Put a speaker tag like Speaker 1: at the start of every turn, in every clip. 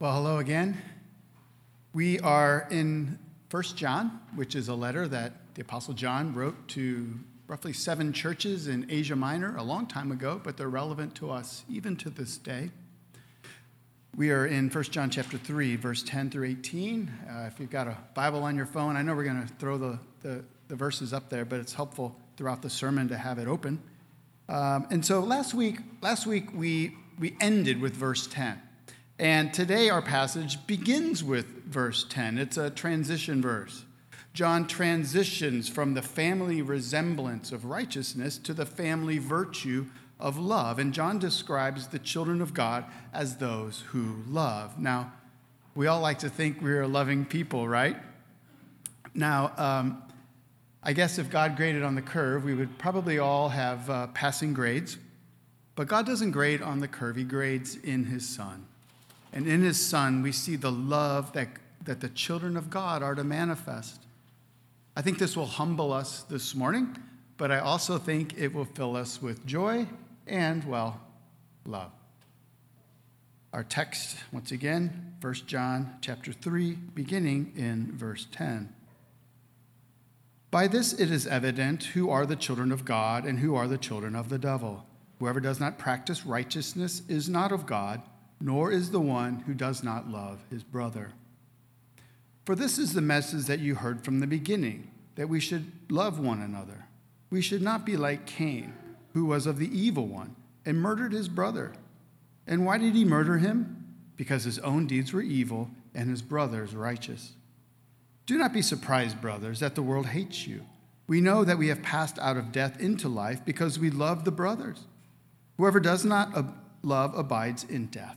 Speaker 1: Well, hello again. We are in 1 John, which is a letter that the Apostle John wrote to roughly seven churches in Asia Minor a long time ago, but they're relevant to us even to this day. We are in 1 John chapter 3, verse 10 through 18. Uh, if you've got a Bible on your phone, I know we're going to throw the, the, the, verses up there, but it's helpful throughout the sermon to have it open. Um, and so last week, last week we, we ended with verse 10. And today our passage begins with verse 10. It's a transition verse. John transitions from the family resemblance of righteousness to the family virtue of love. And John describes the children of God as those who love. Now, we all like to think we're loving people, right? Now, um, I guess if God graded on the curve, we would probably all have uh, passing grades. But God doesn't grade on the curve, He grades in His Son. And in his Son, we see the love that, that the children of God are to manifest. I think this will humble us this morning, but I also think it will fill us with joy and, well, love. Our text, once again, 1 John chapter 3, beginning in verse 10. By this it is evident who are the children of God and who are the children of the devil. Whoever does not practice righteousness is not of God nor is the one who does not love his brother. For this is the message that you heard from the beginning that we should love one another. We should not be like Cain, who was of the evil one and murdered his brother. And why did he murder him? Because his own deeds were evil and his brother's righteous. Do not be surprised, brothers, that the world hates you. We know that we have passed out of death into life because we love the brothers. Whoever does not love abides in death.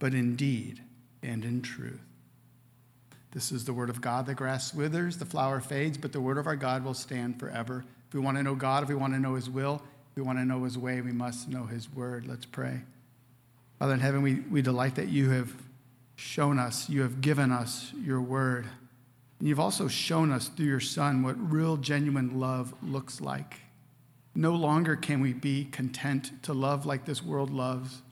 Speaker 1: but in deed and in truth. This is the word of God. The grass withers, the flower fades, but the word of our God will stand forever. If we want to know God, if we want to know his will, if we want to know his way, we must know his word. Let's pray. Father in heaven, we, we delight that you have shown us, you have given us your word. And you've also shown us through your Son what real, genuine love looks like. No longer can we be content to love like this world loves.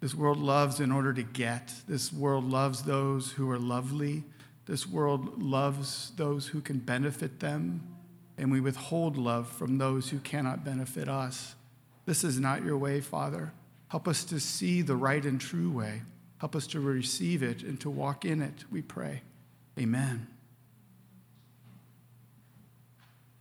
Speaker 1: This world loves in order to get. This world loves those who are lovely. This world loves those who can benefit them. And we withhold love from those who cannot benefit us. This is not your way, Father. Help us to see the right and true way. Help us to receive it and to walk in it, we pray. Amen.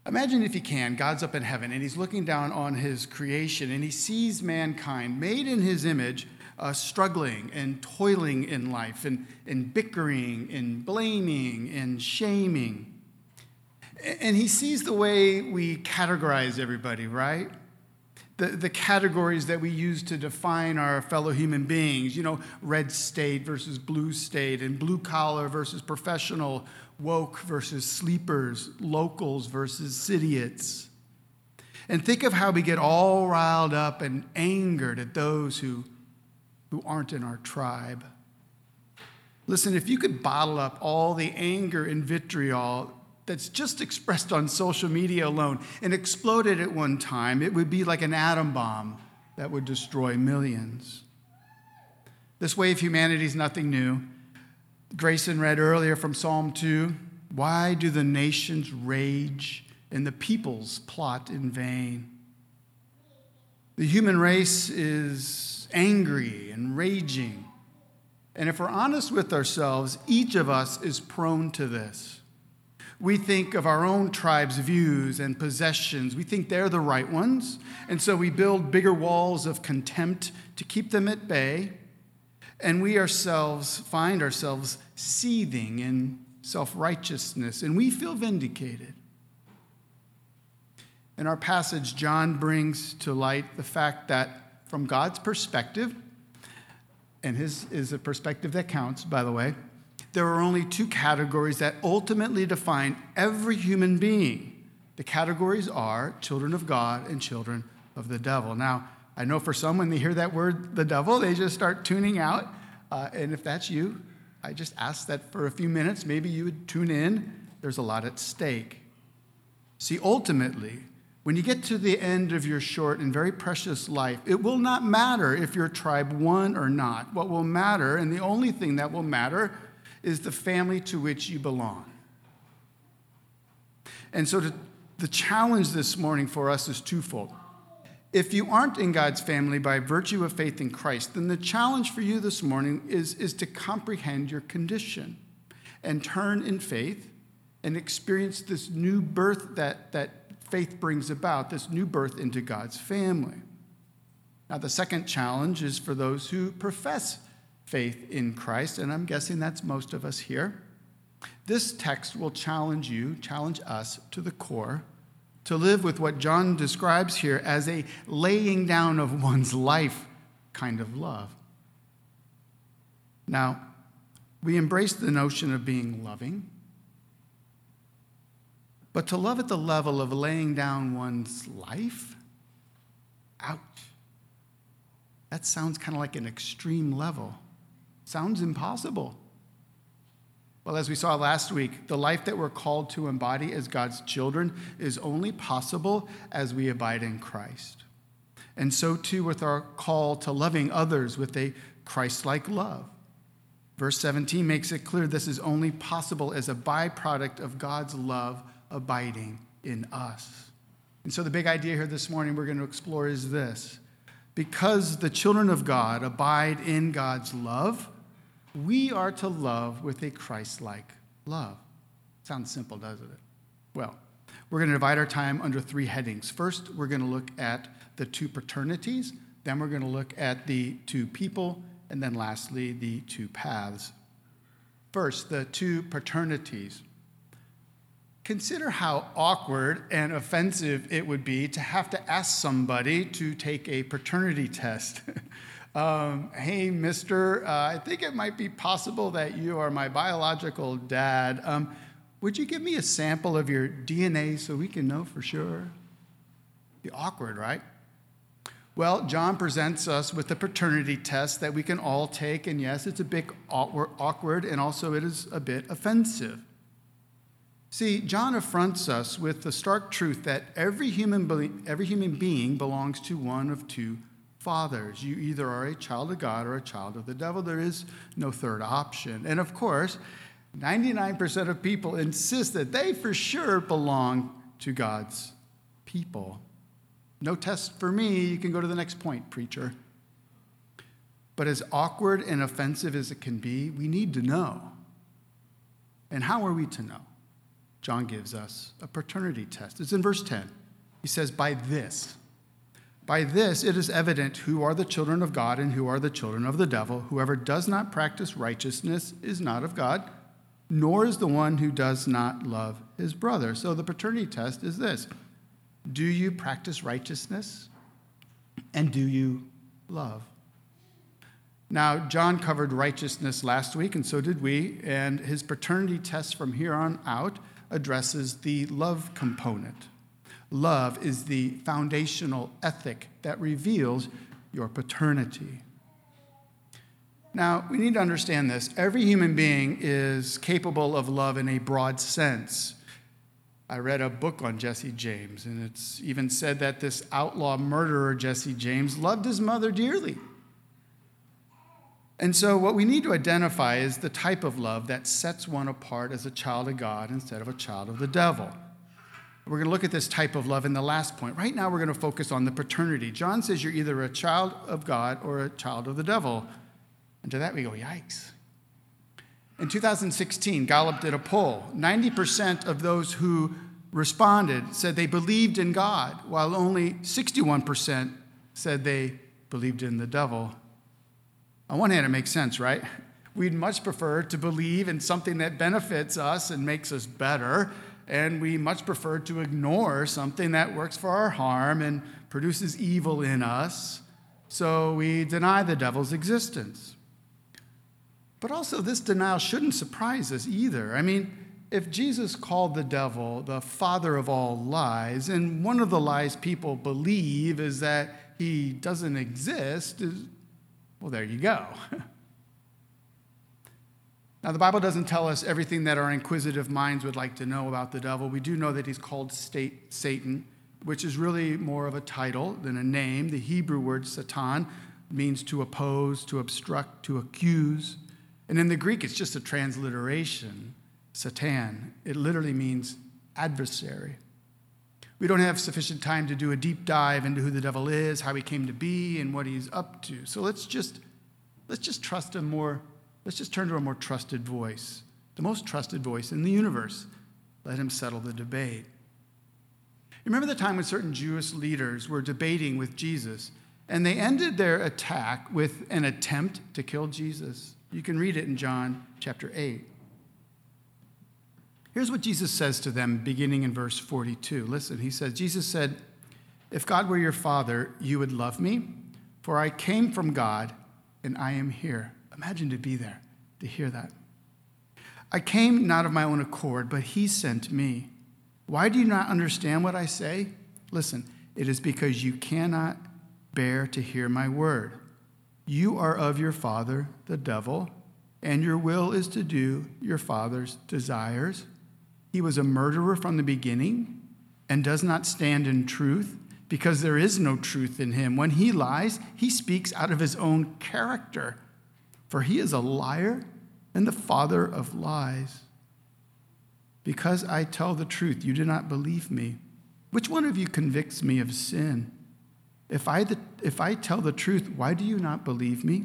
Speaker 1: Imagine if you can, God's up in heaven and he's looking down on his creation and he sees mankind made in his image uh, struggling and toiling in life and, and bickering and blaming and shaming. And he sees the way we categorize everybody, right? The, the categories that we use to define our fellow human beings, you know, red state versus blue state, and blue collar versus professional, woke versus sleepers, locals versus idiots. And think of how we get all riled up and angered at those who who aren't in our tribe. Listen, if you could bottle up all the anger and vitriol that's just expressed on social media alone and explode it at one time, it would be like an atom bomb that would destroy millions. This way of humanity is nothing new. Grayson read earlier from Psalm 2 Why do the nations rage and the peoples plot in vain? The human race is angry and raging. And if we're honest with ourselves, each of us is prone to this. We think of our own tribe's views and possessions. We think they're the right ones. And so we build bigger walls of contempt to keep them at bay. And we ourselves find ourselves seething in self righteousness, and we feel vindicated. In our passage, John brings to light the fact that from God's perspective, and his is a perspective that counts, by the way, there are only two categories that ultimately define every human being. The categories are children of God and children of the devil. Now, I know for some, when they hear that word, the devil, they just start tuning out. Uh, and if that's you, I just ask that for a few minutes, maybe you would tune in. There's a lot at stake. See, ultimately, when you get to the end of your short and very precious life, it will not matter if your tribe won or not. What will matter, and the only thing that will matter, is the family to which you belong. And so to, the challenge this morning for us is twofold. If you aren't in God's family by virtue of faith in Christ, then the challenge for you this morning is, is to comprehend your condition and turn in faith and experience this new birth that, that faith brings about, this new birth into God's family. Now, the second challenge is for those who profess faith in Christ, and I'm guessing that's most of us here. This text will challenge you, challenge us to the core, to live with what John describes here as a laying down of one's life kind of love. Now, we embrace the notion of being loving, but to love at the level of laying down one's life, ouch. That sounds kind of like an extreme level. Sounds impossible. Well, as we saw last week, the life that we're called to embody as God's children is only possible as we abide in Christ. And so too with our call to loving others with a Christ like love. Verse 17 makes it clear this is only possible as a byproduct of God's love abiding in us. And so the big idea here this morning we're going to explore is this because the children of God abide in God's love, we are to love with a Christ like love. Sounds simple, doesn't it? Well, we're going to divide our time under three headings. First, we're going to look at the two paternities, then, we're going to look at the two people, and then lastly, the two paths. First, the two paternities. Consider how awkward and offensive it would be to have to ask somebody to take a paternity test. um, hey, mister, uh, I think it might be possible that you are my biological dad. Um, would you give me a sample of your DNA so we can know for sure? Be awkward, right? Well, John presents us with a paternity test that we can all take, and yes, it's a bit awkward, and also it is a bit offensive. See, John affronts us with the stark truth that every human, every human being belongs to one of two fathers. You either are a child of God or a child of the devil. There is no third option. And of course, 99% of people insist that they for sure belong to God's people. No test for me. You can go to the next point, preacher. But as awkward and offensive as it can be, we need to know. And how are we to know? John gives us a paternity test. It's in verse 10. He says, By this, by this it is evident who are the children of God and who are the children of the devil. Whoever does not practice righteousness is not of God, nor is the one who does not love his brother. So the paternity test is this Do you practice righteousness? And do you love? Now, John covered righteousness last week, and so did we, and his paternity test from here on out addresses the love component. Love is the foundational ethic that reveals your paternity. Now, we need to understand this. Every human being is capable of love in a broad sense. I read a book on Jesse James, and it's even said that this outlaw murderer, Jesse James, loved his mother dearly. And so, what we need to identify is the type of love that sets one apart as a child of God instead of a child of the devil. We're going to look at this type of love in the last point. Right now, we're going to focus on the paternity. John says you're either a child of God or a child of the devil. And to that, we go, yikes. In 2016, Gallup did a poll. 90% of those who responded said they believed in God, while only 61% said they believed in the devil. On one hand, it makes sense, right? We'd much prefer to believe in something that benefits us and makes us better, and we much prefer to ignore something that works for our harm and produces evil in us, so we deny the devil's existence. But also, this denial shouldn't surprise us either. I mean, if Jesus called the devil the father of all lies, and one of the lies people believe is that he doesn't exist, well, there you go. now, the Bible doesn't tell us everything that our inquisitive minds would like to know about the devil. We do know that he's called state, Satan, which is really more of a title than a name. The Hebrew word Satan means to oppose, to obstruct, to accuse. And in the Greek, it's just a transliteration, Satan. It literally means adversary. We don't have sufficient time to do a deep dive into who the devil is, how he came to be, and what he's up to. So let's just let's just trust a more let's just turn to a more trusted voice, the most trusted voice in the universe. Let him settle the debate. Remember the time when certain Jewish leaders were debating with Jesus, and they ended their attack with an attempt to kill Jesus. You can read it in John chapter 8. Here's what Jesus says to them beginning in verse 42. Listen, he says, Jesus said, If God were your father, you would love me, for I came from God and I am here. Imagine to be there, to hear that. I came not of my own accord, but he sent me. Why do you not understand what I say? Listen, it is because you cannot bear to hear my word. You are of your father, the devil, and your will is to do your father's desires. He was a murderer from the beginning and does not stand in truth because there is no truth in him. When he lies, he speaks out of his own character, for he is a liar and the father of lies. Because I tell the truth, you do not believe me. Which one of you convicts me of sin? If I, the, if I tell the truth, why do you not believe me?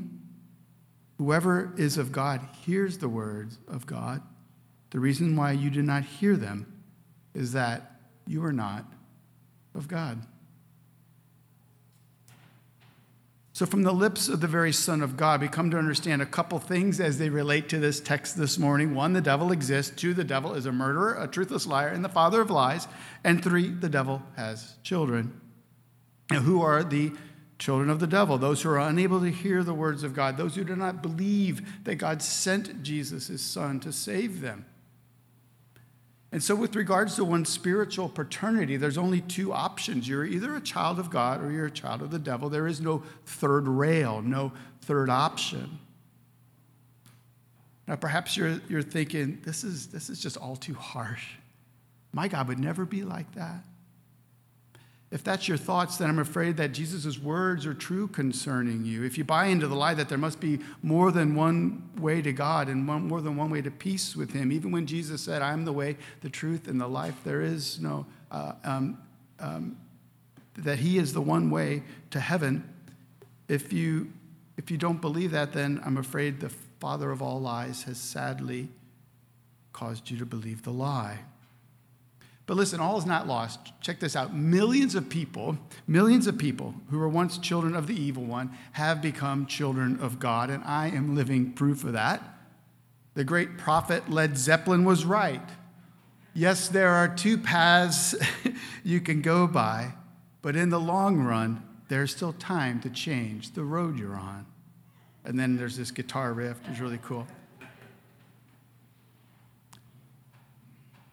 Speaker 1: Whoever is of God hears the words of God. The reason why you do not hear them is that you are not of God. So, from the lips of the very Son of God, we come to understand a couple things as they relate to this text this morning. One, the devil exists. Two, the devil is a murderer, a truthless liar, and the father of lies. And three, the devil has children who are the children of the devil, those who are unable to hear the words of God, those who do not believe that God sent Jesus, his son, to save them. And so, with regards to one's spiritual paternity, there's only two options. You're either a child of God or you're a child of the devil. There is no third rail, no third option. Now, perhaps you're, you're thinking, this is, this is just all too harsh. My God would never be like that. If that's your thoughts, then I'm afraid that Jesus' words are true concerning you. If you buy into the lie that there must be more than one way to God and one, more than one way to peace with Him, even when Jesus said, I am the way, the truth, and the life, there is no, uh, um, um, that He is the one way to heaven. If you, if you don't believe that, then I'm afraid the father of all lies has sadly caused you to believe the lie. But listen, all is not lost. Check this out. Millions of people, millions of people who were once children of the evil one have become children of God, and I am living proof of that. The great prophet Led Zeppelin was right. Yes, there are two paths you can go by, but in the long run, there's still time to change the road you're on. And then there's this guitar riff, is really cool.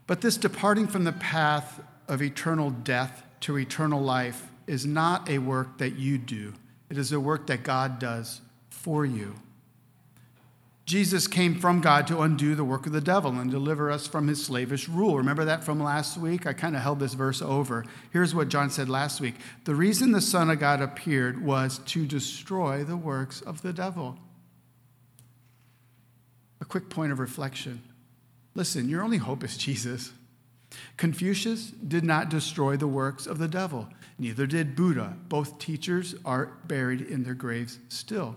Speaker 1: But this departing from the path of eternal death to eternal life is not a work that you do, it is a work that God does for you. Jesus came from God to undo the work of the devil and deliver us from his slavish rule. Remember that from last week? I kind of held this verse over. Here's what John said last week The reason the Son of God appeared was to destroy the works of the devil. A quick point of reflection Listen, your only hope is Jesus. Confucius did not destroy the works of the devil, neither did Buddha. Both teachers are buried in their graves still.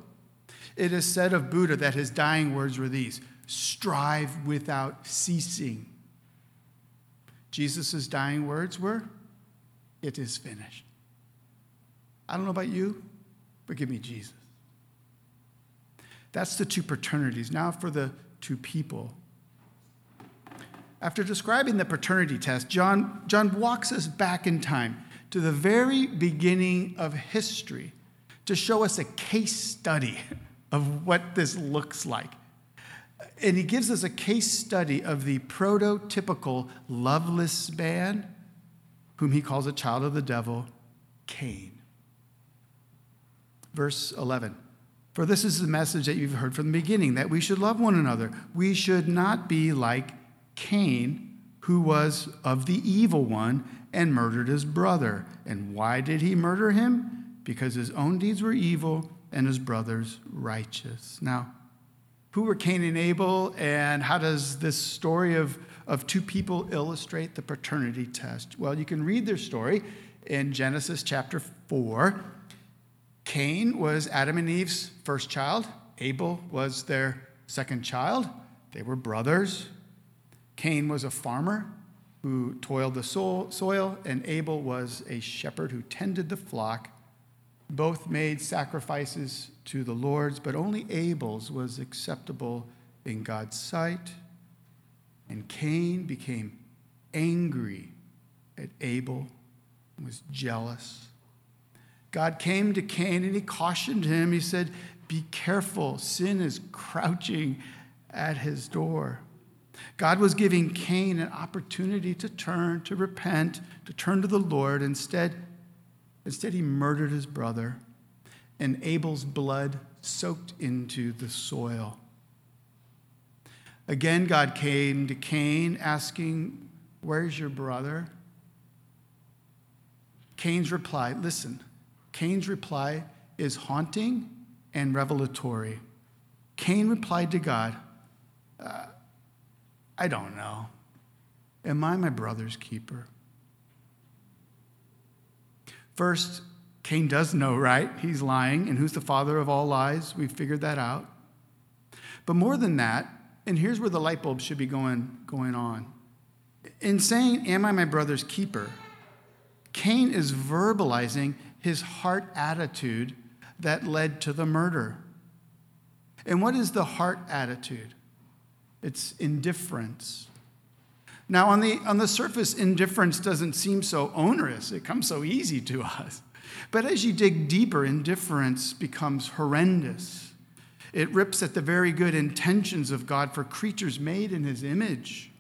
Speaker 1: It is said of Buddha that his dying words were these strive without ceasing. Jesus' dying words were, It is finished. I don't know about you, but give me Jesus. That's the two paternities. Now for the two people. After describing the paternity test, John, John walks us back in time to the very beginning of history to show us a case study of what this looks like. And he gives us a case study of the prototypical loveless man, whom he calls a child of the devil, Cain. Verse 11 For this is the message that you've heard from the beginning that we should love one another. We should not be like Cain, who was of the evil one and murdered his brother. And why did he murder him? Because his own deeds were evil and his brother's righteous. Now, who were Cain and Abel, and how does this story of, of two people illustrate the paternity test? Well, you can read their story in Genesis chapter 4. Cain was Adam and Eve's first child, Abel was their second child. They were brothers. Cain was a farmer who toiled the soil, and Abel was a shepherd who tended the flock. Both made sacrifices to the Lord's, but only Abel's was acceptable in God's sight. And Cain became angry at Abel and was jealous. God came to Cain and he cautioned him. He said, Be careful, sin is crouching at his door. God was giving Cain an opportunity to turn, to repent, to turn to the Lord. Instead, instead he murdered his brother, and Abel's blood soaked into the soil. Again, God came to Cain asking, Where's your brother? Cain's reply, listen, Cain's reply is haunting and revelatory. Cain replied to God, uh, I don't know. Am I my brother's keeper? First, Cain does know, right? He's lying. And who's the father of all lies? We've figured that out. But more than that, and here's where the light bulb should be going, going on. In saying, Am I my brother's keeper? Cain is verbalizing his heart attitude that led to the murder. And what is the heart attitude? It's indifference. Now, on the, on the surface, indifference doesn't seem so onerous, it comes so easy to us. But as you dig deeper, indifference becomes horrendous. It rips at the very good intentions of God for creatures made in his image,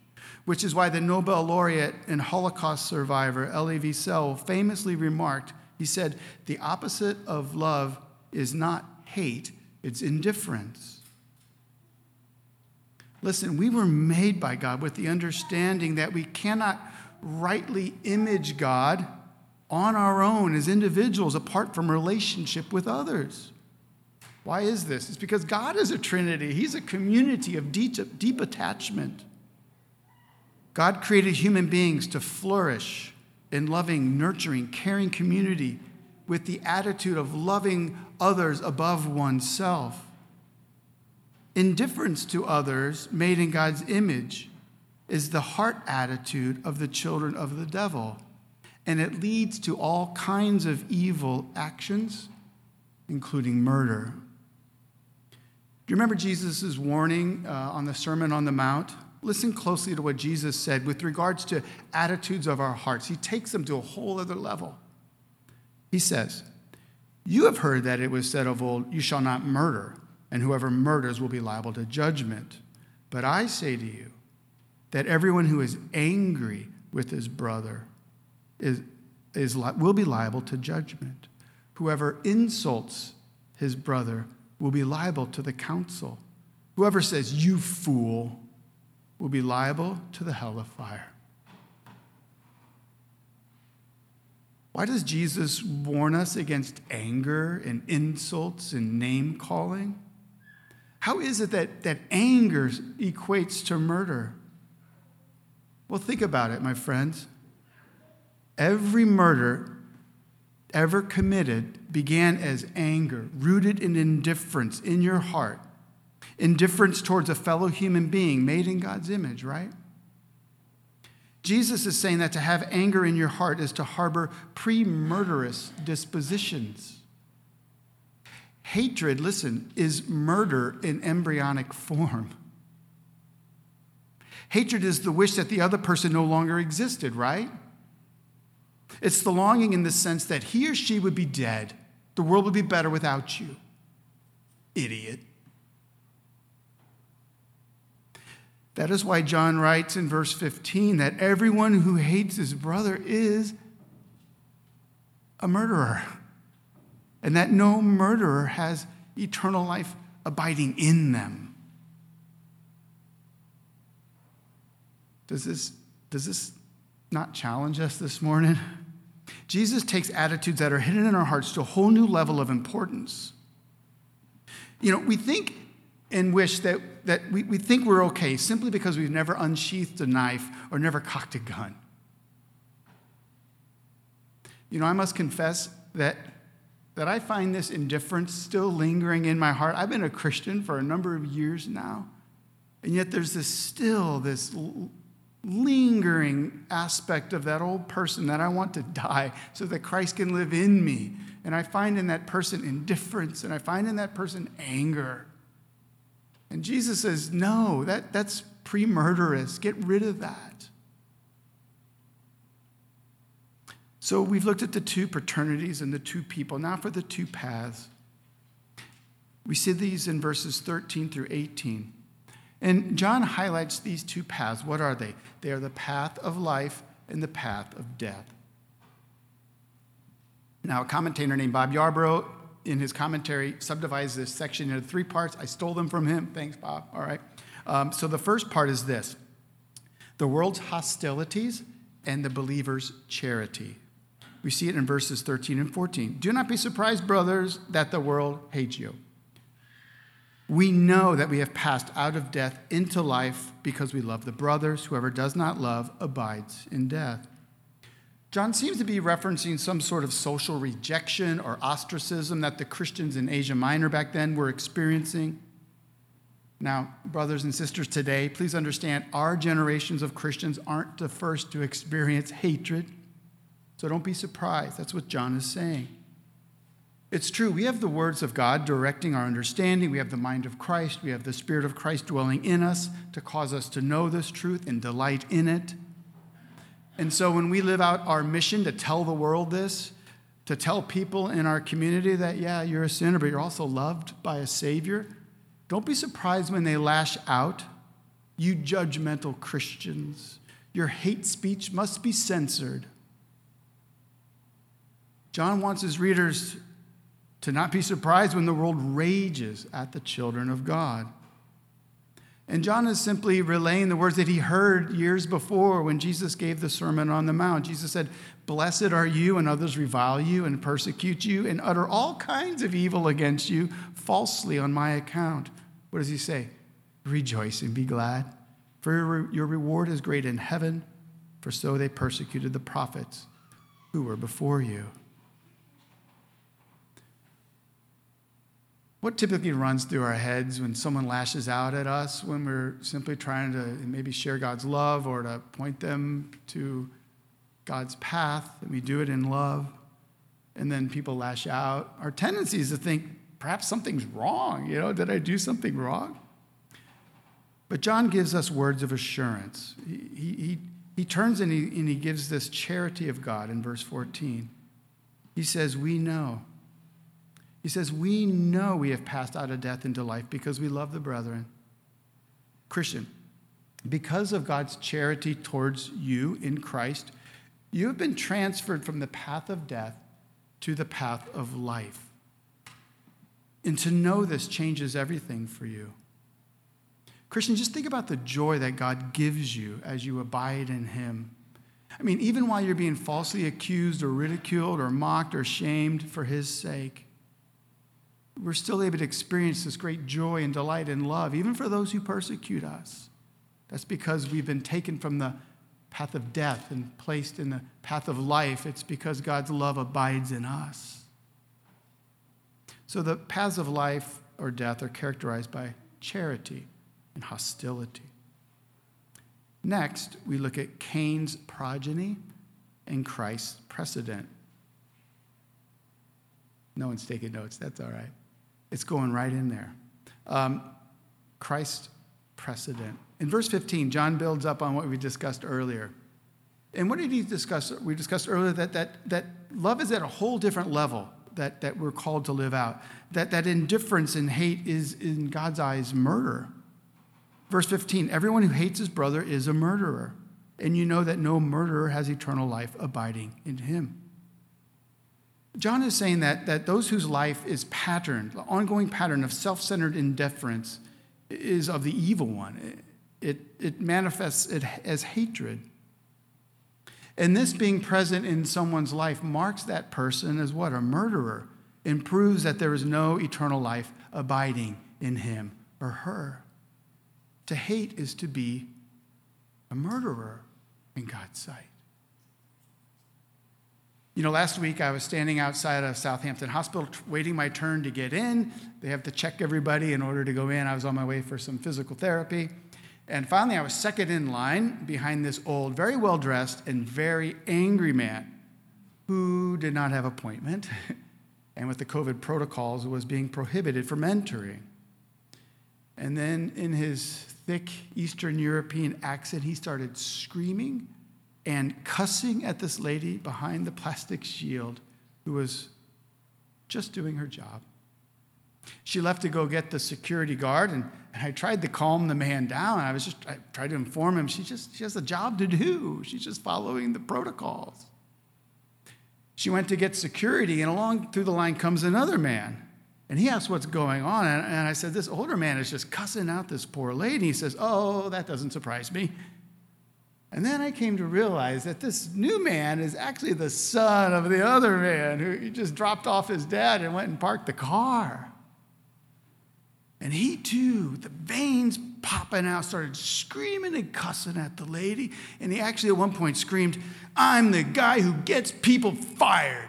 Speaker 1: which is why the Nobel laureate and Holocaust survivor Elie Wiesel famously remarked he said, The opposite of love is not hate, it's indifference. Listen, we were made by God with the understanding that we cannot rightly image God on our own as individuals apart from relationship with others. Why is this? It's because God is a trinity, He's a community of deep, deep attachment. God created human beings to flourish in loving, nurturing, caring community with the attitude of loving others above oneself. Indifference to others made in God's image is the heart attitude of the children of the devil, and it leads to all kinds of evil actions, including murder. Do you remember Jesus' warning uh, on the Sermon on the Mount? Listen closely to what Jesus said with regards to attitudes of our hearts. He takes them to a whole other level. He says, You have heard that it was said of old, You shall not murder and whoever murders will be liable to judgment. But I say to you that everyone who is angry with his brother is, is, will be liable to judgment. Whoever insults his brother will be liable to the council. Whoever says, You fool, will be liable to the hell of fire. Why does Jesus warn us against anger and insults and name calling? How is it that, that anger equates to murder? Well, think about it, my friends. Every murder ever committed began as anger, rooted in indifference in your heart. Indifference towards a fellow human being made in God's image, right? Jesus is saying that to have anger in your heart is to harbor pre murderous dispositions. Hatred, listen, is murder in embryonic form. Hatred is the wish that the other person no longer existed, right? It's the longing in the sense that he or she would be dead. The world would be better without you. Idiot. That is why John writes in verse 15 that everyone who hates his brother is a murderer, and that no murderer has eternal life abiding in them. Does this, does this not challenge us this morning? Jesus takes attitudes that are hidden in our hearts to a whole new level of importance. You know, we think and wish that, that we, we think we're okay simply because we've never unsheathed a knife or never cocked a gun. You know, I must confess that, that I find this indifference still lingering in my heart. I've been a Christian for a number of years now, and yet there's this still, this lingering aspect of that old person that I want to die so that Christ can live in me. And I find in that person indifference, and I find in that person anger. And Jesus says, No, that, that's pre murderous. Get rid of that. So we've looked at the two paternities and the two people. Now for the two paths. We see these in verses 13 through 18. And John highlights these two paths. What are they? They are the path of life and the path of death. Now, a commentator named Bob Yarbrough, in his commentary, subdivides this section into three parts. I stole them from him. Thanks, Bob. All right. Um, so the first part is this the world's hostilities and the believer's charity. We see it in verses 13 and 14. Do not be surprised, brothers, that the world hates you. We know that we have passed out of death into life because we love the brothers. Whoever does not love abides in death. John seems to be referencing some sort of social rejection or ostracism that the Christians in Asia Minor back then were experiencing. Now, brothers and sisters, today, please understand our generations of Christians aren't the first to experience hatred. So don't be surprised. That's what John is saying. It's true, we have the words of God directing our understanding. We have the mind of Christ. We have the Spirit of Christ dwelling in us to cause us to know this truth and delight in it. And so when we live out our mission to tell the world this, to tell people in our community that, yeah, you're a sinner, but you're also loved by a Savior, don't be surprised when they lash out. You judgmental Christians, your hate speech must be censored. John wants his readers to not be surprised when the world rages at the children of God. And John is simply relaying the words that he heard years before when Jesus gave the Sermon on the Mount. Jesus said, Blessed are you, and others revile you and persecute you and utter all kinds of evil against you falsely on my account. What does he say? Rejoice and be glad, for your reward is great in heaven, for so they persecuted the prophets who were before you. What typically runs through our heads when someone lashes out at us when we're simply trying to maybe share God's love or to point them to God's path, and we do it in love, and then people lash out? Our tendency is to think perhaps something's wrong. You know, did I do something wrong? But John gives us words of assurance. He, he, he turns and he, and he gives this charity of God in verse 14. He says, We know he says, We know we have passed out of death into life because we love the brethren. Christian, because of God's charity towards you in Christ, you have been transferred from the path of death to the path of life. And to know this changes everything for you. Christian, just think about the joy that God gives you as you abide in Him. I mean, even while you're being falsely accused or ridiculed or mocked or shamed for His sake, we're still able to experience this great joy and delight and love, even for those who persecute us. That's because we've been taken from the path of death and placed in the path of life. It's because God's love abides in us. So the paths of life or death are characterized by charity and hostility. Next, we look at Cain's progeny and Christ's precedent. No one's taking notes, that's all right. It's going right in there. Um, Christ precedent. In verse 15, John builds up on what we discussed earlier. And what did he discuss? We discussed earlier that, that, that love is at a whole different level that, that we're called to live out. That, that indifference and hate is, in God's eyes, murder. Verse 15 Everyone who hates his brother is a murderer, and you know that no murderer has eternal life abiding in him. John is saying that, that those whose life is patterned, the ongoing pattern of self centered indifference, is of the evil one. It, it manifests it as hatred. And this being present in someone's life marks that person as what? A murderer, and proves that there is no eternal life abiding in him or her. To hate is to be a murderer in God's sight. You know, last week I was standing outside of Southampton Hospital waiting my turn to get in. They have to check everybody in order to go in. I was on my way for some physical therapy. And finally, I was second in line behind this old, very well dressed, and very angry man who did not have appointment and with the COVID protocols was being prohibited from entering. And then in his thick Eastern European accent, he started screaming and cussing at this lady behind the plastic shield who was just doing her job. She left to go get the security guard, and, and I tried to calm the man down. I was just I tried to inform him she just she has a job to do. She's just following the protocols. She went to get security, and along through the line comes another man. And he asked what's going on. And, and I said, This older man is just cussing out this poor lady. He says, Oh, that doesn't surprise me. And then I came to realize that this new man is actually the son of the other man who just dropped off his dad and went and parked the car. And he too, the veins popping out, started screaming and cussing at the lady. And he actually at one point screamed, I'm the guy who gets people fired.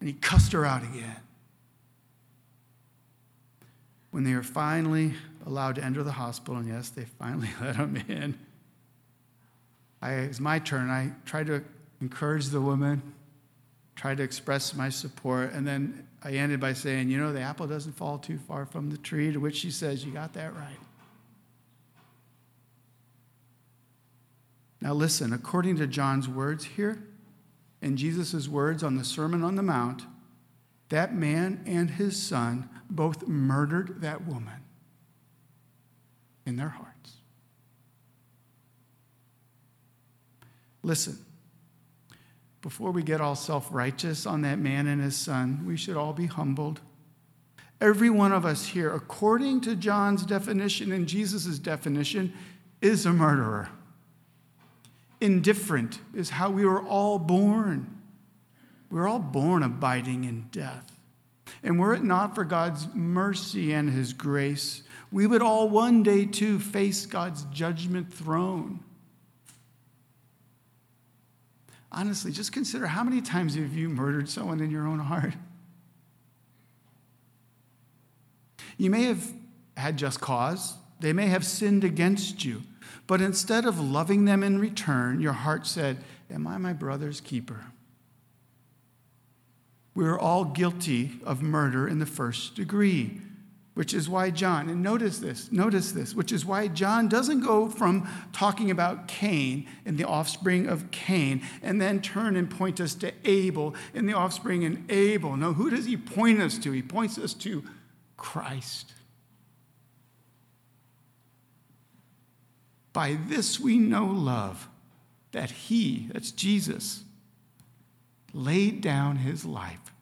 Speaker 1: And he cussed her out again. When they were finally allowed to enter the hospital, and yes, they finally let him in. I, it was my turn. I tried to encourage the woman, tried to express my support, and then I ended by saying, You know, the apple doesn't fall too far from the tree, to which she says, You got that right. Now, listen, according to John's words here, and Jesus' words on the Sermon on the Mount, that man and his son both murdered that woman in their hearts. Listen, before we get all self righteous on that man and his son, we should all be humbled. Every one of us here, according to John's definition and Jesus' definition, is a murderer. Indifferent is how we were all born. We we're all born abiding in death. And were it not for God's mercy and his grace, we would all one day too face God's judgment throne. Honestly, just consider how many times have you murdered someone in your own heart? You may have had just cause, they may have sinned against you, but instead of loving them in return, your heart said, Am I my brother's keeper? We are all guilty of murder in the first degree which is why John, and notice this, notice this, which is why John doesn't go from talking about Cain and the offspring of Cain and then turn and point us to Abel and the offspring and Abel. No, who does he point us to? He points us to Christ. By this we know love, that he, that's Jesus, laid down his life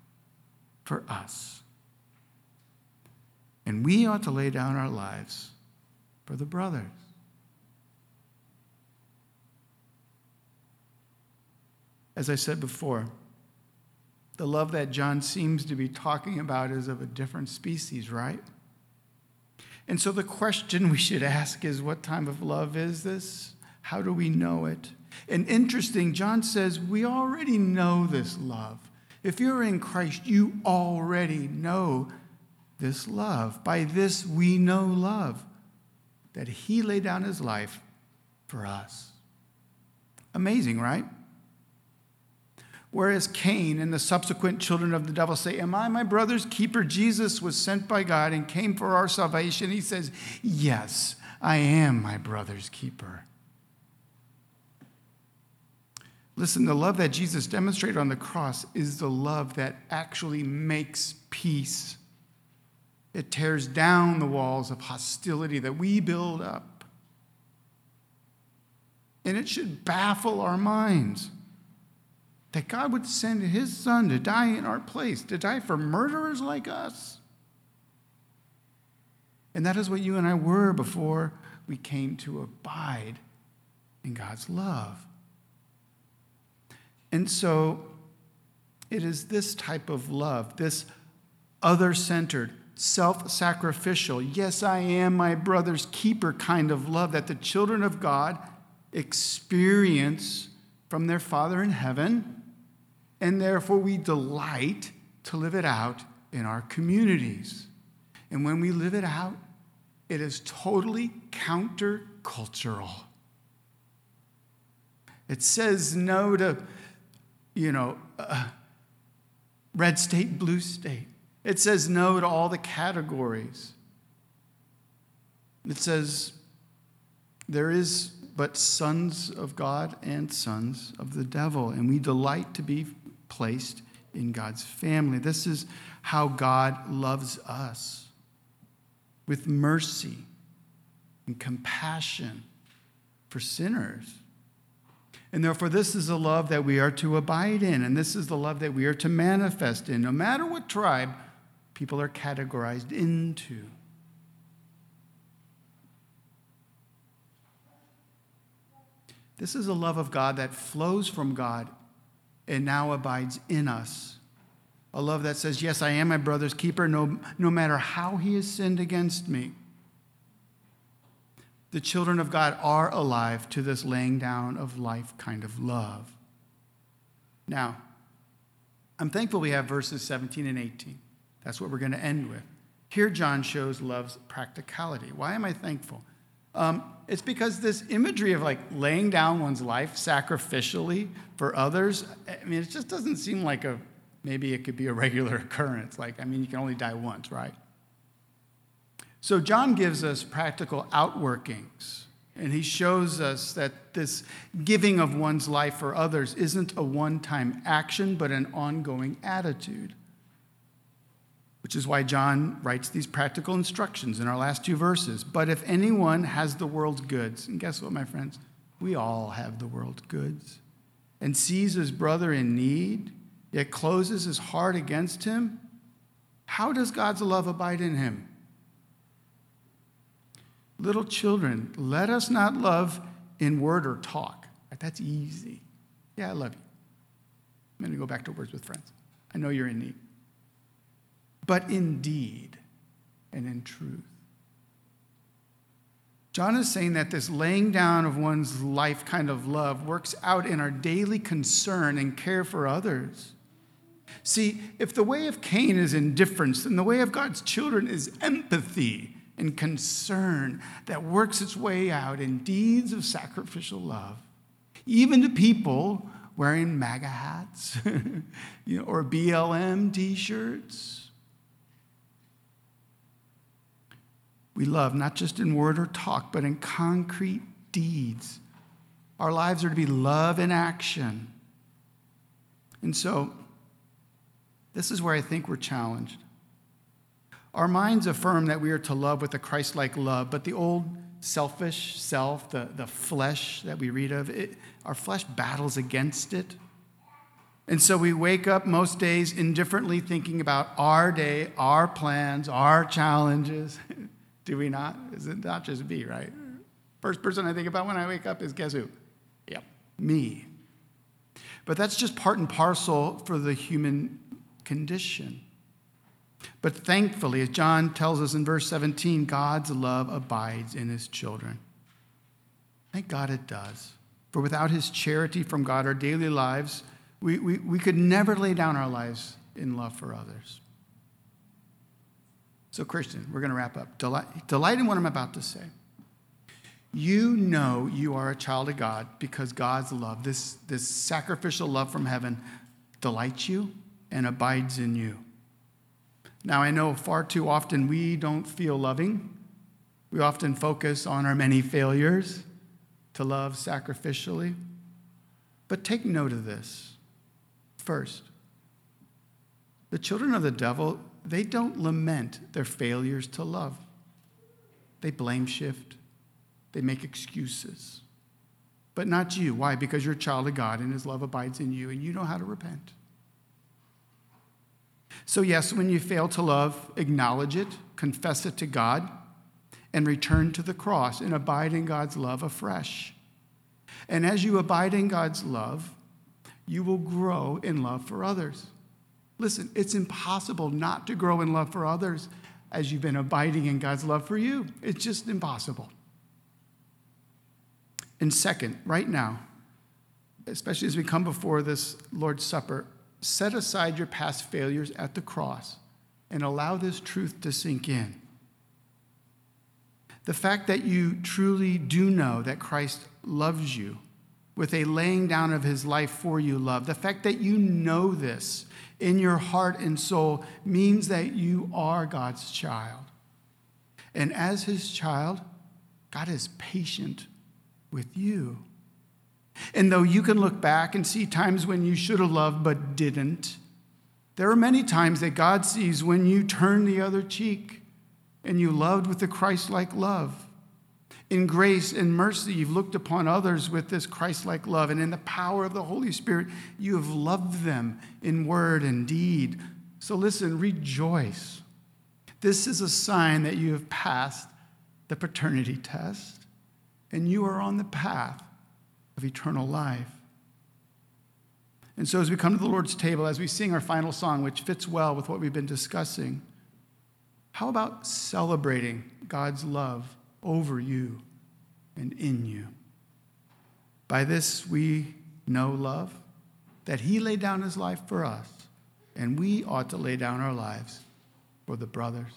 Speaker 1: for us. And we ought to lay down our lives for the brothers. As I said before, the love that John seems to be talking about is of a different species, right? And so the question we should ask is what type of love is this? How do we know it? And interesting, John says we already know this love. If you're in Christ, you already know this love. By this we know love, that he laid down his life for us. Amazing, right? Whereas Cain and the subsequent children of the devil say, Am I my brother's keeper? Jesus was sent by God and came for our salvation. He says, Yes, I am my brother's keeper. Listen, the love that Jesus demonstrated on the cross is the love that actually makes peace It tears down the walls of hostility that we build up. And it should baffle our minds that God would send his son to die in our place, to die for murderers like us. And that is what you and I were before we came to abide in God's love. And so it is this type of love, this other centered, self sacrificial, yes, I am my brother's keeper kind of love that the children of God experience from their Father in heaven, and therefore we delight to live it out in our communities. And when we live it out, it is totally countercultural. It says no to, you know, uh, red state, blue state. It says no to all the categories. It says there is but sons of God and sons of the devil, and we delight to be placed in God's family. This is how God loves us with mercy and compassion for sinners. And therefore, this is the love that we are to abide in, and this is the love that we are to manifest in, no matter what tribe people are categorized into. This is a love of God that flows from God and now abides in us. A love that says, Yes, I am my brother's keeper, no, no matter how he has sinned against me the children of God are alive to this laying down of life kind of love. Now, I'm thankful we have verses 17 and 18. That's what we're going to end with. Here, John shows love's practicality. Why am I thankful? Um, it's because this imagery of like laying down one's life sacrificially for others, I mean, it just doesn't seem like a maybe it could be a regular occurrence. Like, I mean, you can only die once, right? So, John gives us practical outworkings, and he shows us that this giving of one's life for others isn't a one time action, but an ongoing attitude. Which is why John writes these practical instructions in our last two verses. But if anyone has the world's goods, and guess what, my friends? We all have the world's goods, and sees his brother in need, yet closes his heart against him, how does God's love abide in him? Little children, let us not love in word or talk. That's easy. Yeah, I love you. I'm going to go back to words with friends. I know you're in need. But in deed and in truth. John is saying that this laying down of one's life kind of love works out in our daily concern and care for others. See, if the way of Cain is indifference, then the way of God's children is empathy and concern that works its way out in deeds of sacrificial love, even to people wearing MAGA hats you know, or BLM t shirts. We love not just in word or talk, but in concrete deeds. Our lives are to be love in action. And so, this is where I think we're challenged. Our minds affirm that we are to love with a Christ like love, but the old selfish self, the, the flesh that we read of, it, our flesh battles against it. And so we wake up most days indifferently thinking about our day, our plans, our challenges. Do we not? Is it not just me, right? First person I think about when I wake up is guess who? Yep, me. But that's just part and parcel for the human condition. But thankfully, as John tells us in verse 17, God's love abides in his children. Thank God it does. For without his charity from God, our daily lives, we, we, we could never lay down our lives in love for others. So, Christian, we're going to wrap up. Delight, delight in what I'm about to say. You know you are a child of God because God's love, this, this sacrificial love from heaven, delights you and abides in you. Now, I know far too often we don't feel loving. We often focus on our many failures to love sacrificially. But take note of this. First, The children of the devil, they don't lament their failures to love. They blame shift, they make excuses. But not you. Why? Because you're a child of God and his love abides in you and you know how to repent. So, yes, when you fail to love, acknowledge it, confess it to God, and return to the cross and abide in God's love afresh. And as you abide in God's love, you will grow in love for others. Listen, it's impossible not to grow in love for others as you've been abiding in God's love for you. It's just impossible. And second, right now, especially as we come before this Lord's Supper, set aside your past failures at the cross and allow this truth to sink in. The fact that you truly do know that Christ loves you with a laying down of his life for you love, the fact that you know this in your heart and soul means that you are God's child. And as his child, God is patient with you. And though you can look back and see times when you should have loved but didn't, there are many times that God sees when you turn the other cheek and you loved with a Christ like love. In grace and mercy, you've looked upon others with this Christ like love. And in the power of the Holy Spirit, you have loved them in word and deed. So listen, rejoice. This is a sign that you have passed the paternity test and you are on the path of eternal life. And so, as we come to the Lord's table, as we sing our final song, which fits well with what we've been discussing, how about celebrating God's love over you and in you? By this, we know love, that He laid down His life for us, and we ought to lay down our lives for the brothers.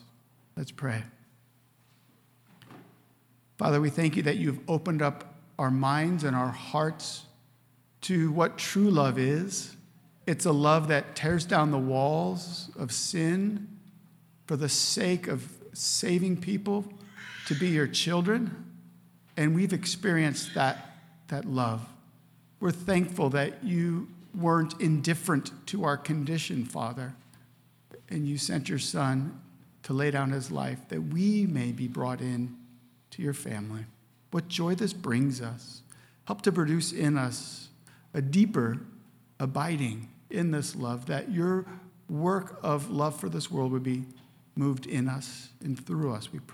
Speaker 1: Let's pray. Father, we thank you that you've opened up our minds and our hearts to what true love is. It's a love that tears down the walls of sin for the sake of saving people to be your children. And we've experienced that, that love. We're thankful that you weren't indifferent to our condition, Father, and you sent your Son to lay down his life that we may be brought in to your family. What joy this brings us. Help to produce in us a deeper abiding in this love, that your work of love for this world would be moved in us and through us, we pray.